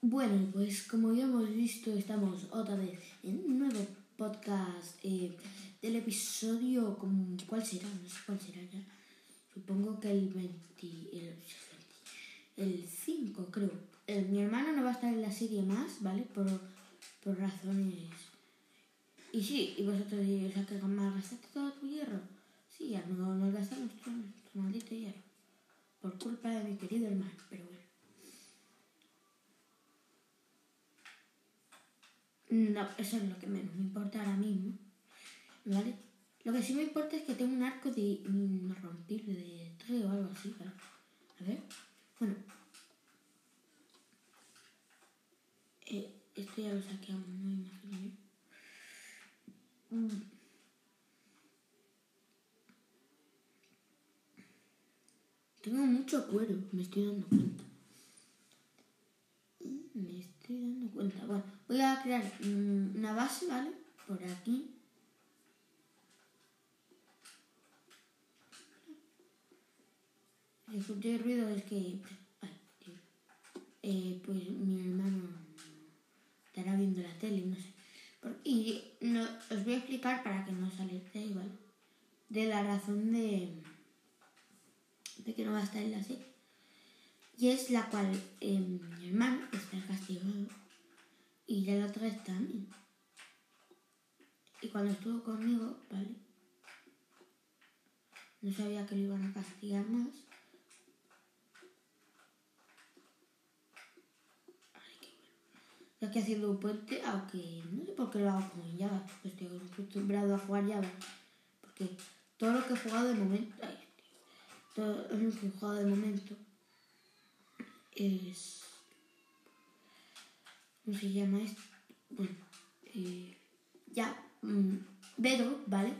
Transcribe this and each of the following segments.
Bueno, pues como ya hemos visto, estamos otra vez en un nuevo podcast eh, del episodio. con- ¿Cuál será? No sé cuál será ya. Supongo que el 20. El, el 5, creo. Eh, mi hermano no va a estar en la serie más, ¿vale? Por, por razones. Y sí, y vosotros diréis, o sea, que malgastaste todo tu hierro. Sí, ya no nos gastamos todo nuestro maldito hierro. Por culpa de mi querido hermano, pero bueno. No, eso es lo que menos me importa ahora mismo. ¿Vale? Lo que sí me importa es que tengo un arco de irrompible de 3 o algo así, ¿vale? A ver. Bueno. Eh, esto ya lo saqueamos, no imagino. Mm. Tengo mucho cuero, me estoy dando cuenta. Mm, Me estoy dando cuenta. Bueno, voy crear una base, ¿vale? Por aquí. Escuché ruido es que... Eh, pues mi hermano estará viendo la tele, no sé. Y no, os voy a explicar para que no os alertéis, ¿vale? De la razón de, de que no va a estar en la serie. Y es la cual eh, mi hermano está castigado y ya la otra vez también. Y cuando estuvo conmigo, ¿vale? No sabía que lo iban a castigar más. Ay, qué haciendo un puente, aunque no sé por qué lo hago con Java, porque estoy acostumbrado a jugar Java. Porque todo lo que he jugado de momento. Ay, todo lo que he jugado de momento es. ¿Cómo se llama esto? Bueno, eh, ya, mm, Bedrock, ¿vale?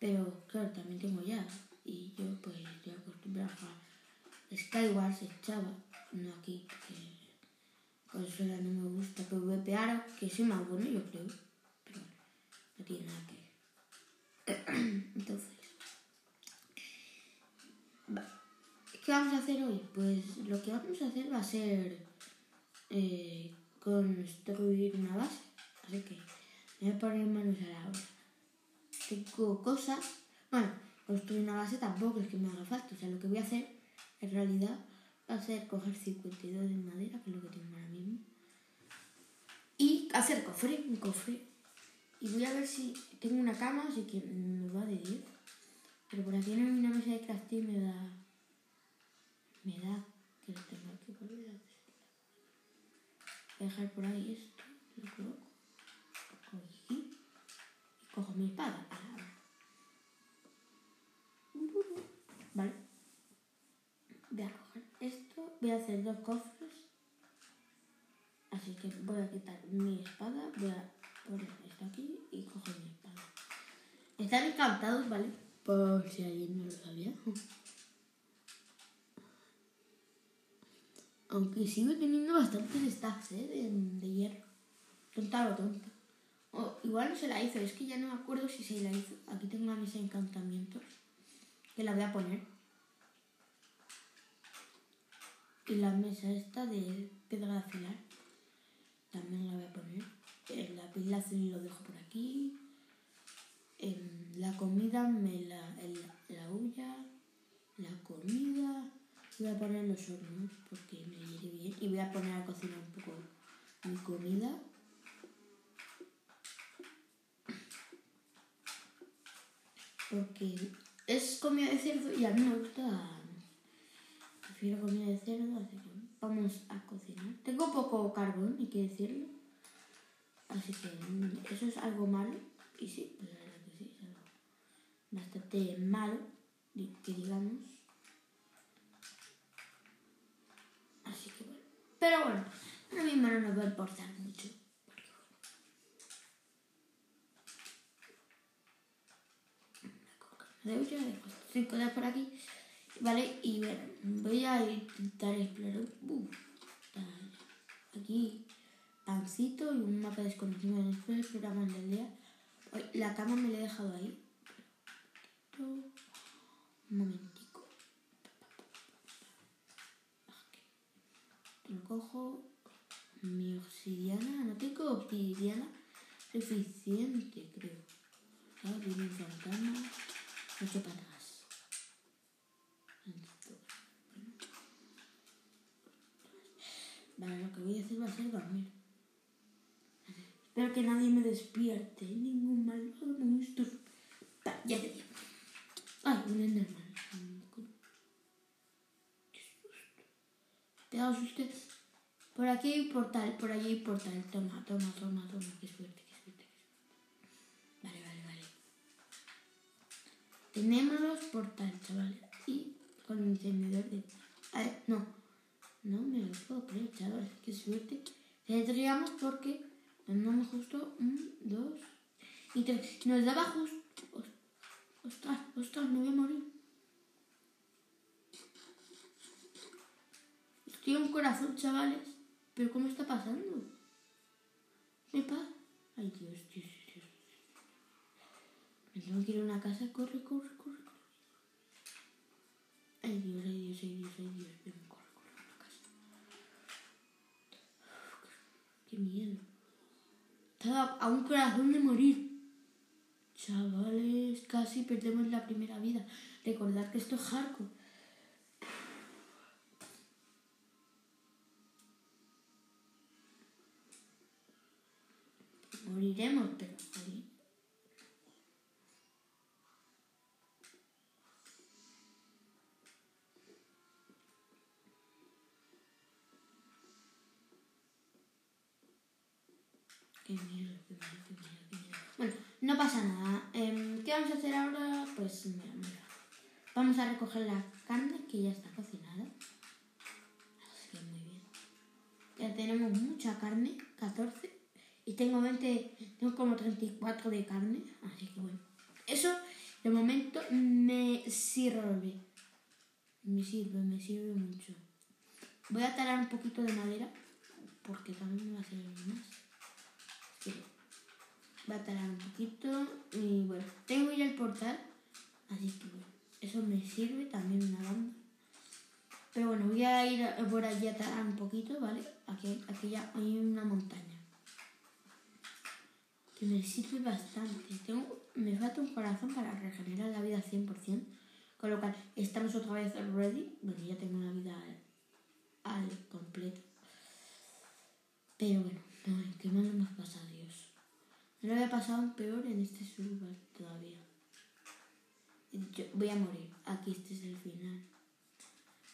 Pero claro, también tengo ya. Y yo pues estoy acostumbrado a Skywars en Java, no aquí, porque consola no me gusta PvP ahora, que soy más bueno yo creo. Pero no tiene nada que ver. Entonces. ¿qué vamos a hacer hoy? Pues lo que vamos a hacer va a ser eh, construir una base. Así que me voy a poner manos a la obra. Tengo cosas. Bueno, construir una base tampoco es que me haga falta. O sea, lo que voy a hacer en realidad va a ser coger 52 de madera, que es lo que tengo ahora mismo. Y hacer cofre, un cofre. Y voy a ver si tengo una cama, así que me va de 10. Pero por aquí no hay una mesa de crafting me da. Me da que lo tengo aquí. Dejar por ahí esto, lo coloco. Aquí. Y cojo mi espada. Vale. Voy a coger esto. Voy a hacer dos cofres. Así que voy a quitar mi espada. Voy a poner esto aquí y cojo mi espada. Están encantados, ¿vale? Por si alguien no lo sabía. Aunque sigo teniendo bastantes stacks, ¿eh? De, hierro. Tonta o tonta. O igual no se la hizo, es que ya no me acuerdo si se la hizo. Aquí tengo la mesa de encantamientos. Que la voy a poner. Y la mesa esta de piedra de afilar. También la voy a poner. El lápiz láser lo dejo por aquí. Em, la comida me la. el- la olla. La comida. Voy a poner los hornos porque me iré bien. Y voy a poner a cocinar un poco mi comida. Porque es comida de cerdo y a mí me gusta. Prefiero comida de cerdo, así que vamos a cocinar. Tengo poco carbón, hay que decirlo. Así que eso es algo malo. Y sí, pues sí, es algo bastante malo, que digamos. Pero bueno, ahora mismo no nos va a importar mucho. de olla, dejo cinco cosas por aquí, ¿vale? Y bueno, voy a intentar explorar. Aquí pancito y un mapa desconocido. Después exploramos la aldea. Ay, La cama me la he dejado ahí. Un momentico. Aquí. Lo cojo. mi obsidiana, no tengo obsidiana suficiente, creo. Ah, viene un fantasma, mucho para atrás. Vale, lo que voy a hacer va a ser dormir. Espero que nadie me despierte, ningún malvado monstruo. Ya te digo. Ay, un enderman. Qué susto. Por aquí hay portal, por allí hay portal. Toma, toma, toma, toma. Qué suerte, qué suerte. Vale, vale, vale. Tenemos los portales, chavales. Y con el encendedor de... A ver, no. No me lo puedo creer, chavales. Qué suerte. Tendríamos porque nos damos justo un, dos y tres. Nos daba justo... Ostras, ostras, me voy a morir. Estoy un corazón, chavales. ¿Pero cómo está pasando? ¿Qué pasa? Ay, Dios, Dios, Dios. Me tengo que ir a una casa. Corre, corre, corre. Ay, Dios, ay, Dios, ay, Dios, ay, Dios. Corre, corre una casa. Qué miedo. Estaba a un corazón de morir. Chavales, casi perdemos la primera vida. Recordad que esto es hardcore. Moriremos, pero morir. Qué qué miedo, qué miedo, qué miedo. Bueno, no pasa nada. Em, ¿Qué vamos a hacer ahora? Pues mira, mira. Vamos a recoger la carne que ya está cocinada. Ya tenemos mucha carne, 14. Y tengo 20, tengo como 34 de carne. Así que bueno. Eso de momento me sirve. Me sirve, me sirve mucho. Voy a talar un poquito de madera porque también me va a hacer más. Que va a talar un poquito y bueno, tengo ya el portal, así que bueno, eso me sirve también una banda. Pero bueno, voy a ir por allí a talar un poquito, ¿vale? Aquí, aquí ya hay una montaña. Que me sirve bastante. Tengo, me falta un corazón para regenerar la vida 100%. Con lo cual, estamos otra vez ready. Bueno, ya tengo una vida al, completo. Pero bueno, no, qué mal no ha pasado, Dios. No lo había pasado peor en este survival todavía. Yo voy a morir. Aquí este es el final.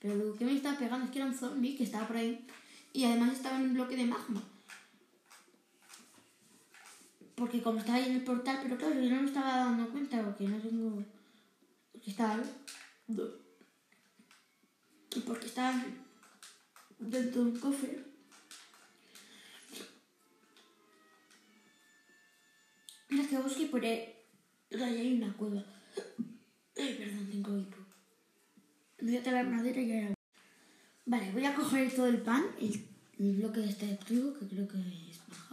Pero ¿qué me estaba pegando? Es que era un zombie que estaba por ahí. Y además estaba en un bloque de magma. Porque como estaba ahí en el portal, pero claro, yo no me estaba dando cuenta porque no tengo... Porque estaba... Y porque estaba dentro de un cofre. Mira que busque por ahí. Hay una cueva. Ay, perdón, tengo hipo. Voy a traer madera y ahora. Vale, voy a coger todo el pan, el, el bloque de este trigo, que creo que es paja.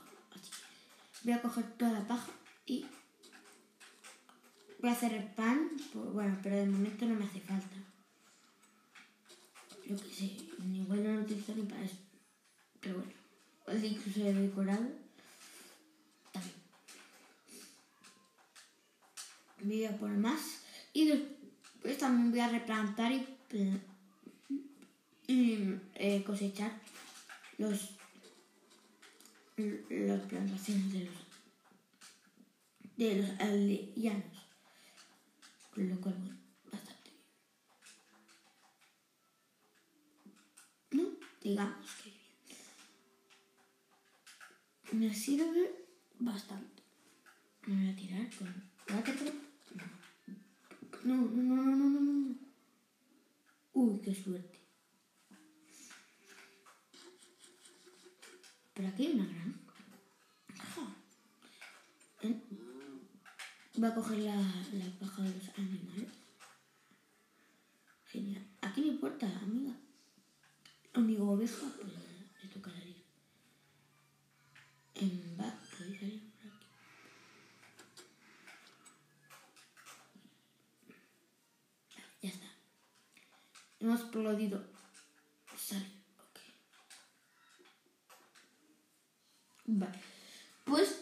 Así. Voy a coger toda la paja y voy a hacer el pan. Pues, bueno, pero de momento no me hace falta. Yo qué sé, igual no lo utilizo ni para eso. Pero bueno, el incluso he decorado. También. Voy a poner más. Y después también voy a replantar y, y eh, cosechar los las plantaciones de los de los aldeanos. Lo cual, bastante bien. ¿No? Digamos que bien. Me sirve bastante. Me voy a tirar con waterproof. No, no, no, no, no, no, no. Uy, qué suerte. Pero aquí hay una gran. ¿Eh? Voy a coger la, la paja de los animales. Genial. Aquí no importa, amiga. Amigo oveja, pues le tocará ir. En va, podéis salir por aquí. Ya está. Hemos podido salir. Ok. Vale. Pues.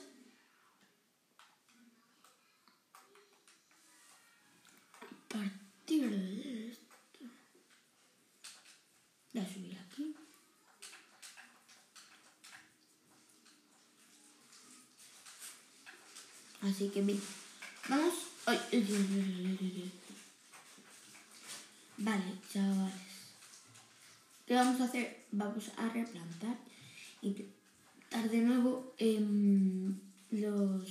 A partir de esto. Voy a subir aquí. Así que bien. Vamos. Ay. Vale, chavales. ¿Qué vamos a hacer? Vamos a replantar y plantar de nuevo em, los,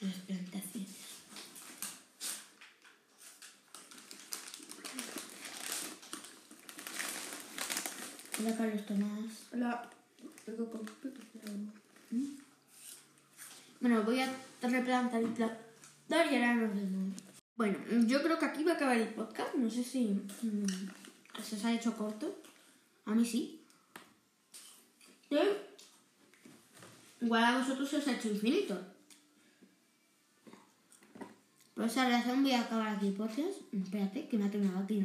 las plantaciones. Hola Carlos Tomás. Hola. Bueno, voy a replantar y plantar y ahora nos vemos. Bueno, yo creo que aquí va a acabar el podcast. No sé si mm, se os ha hecho corto. A mí sí. Igual a vosotros se os ha hecho infinito. Por esa razón voy a acabar aquí el podcast. Espérate, que me ha terminado aquí.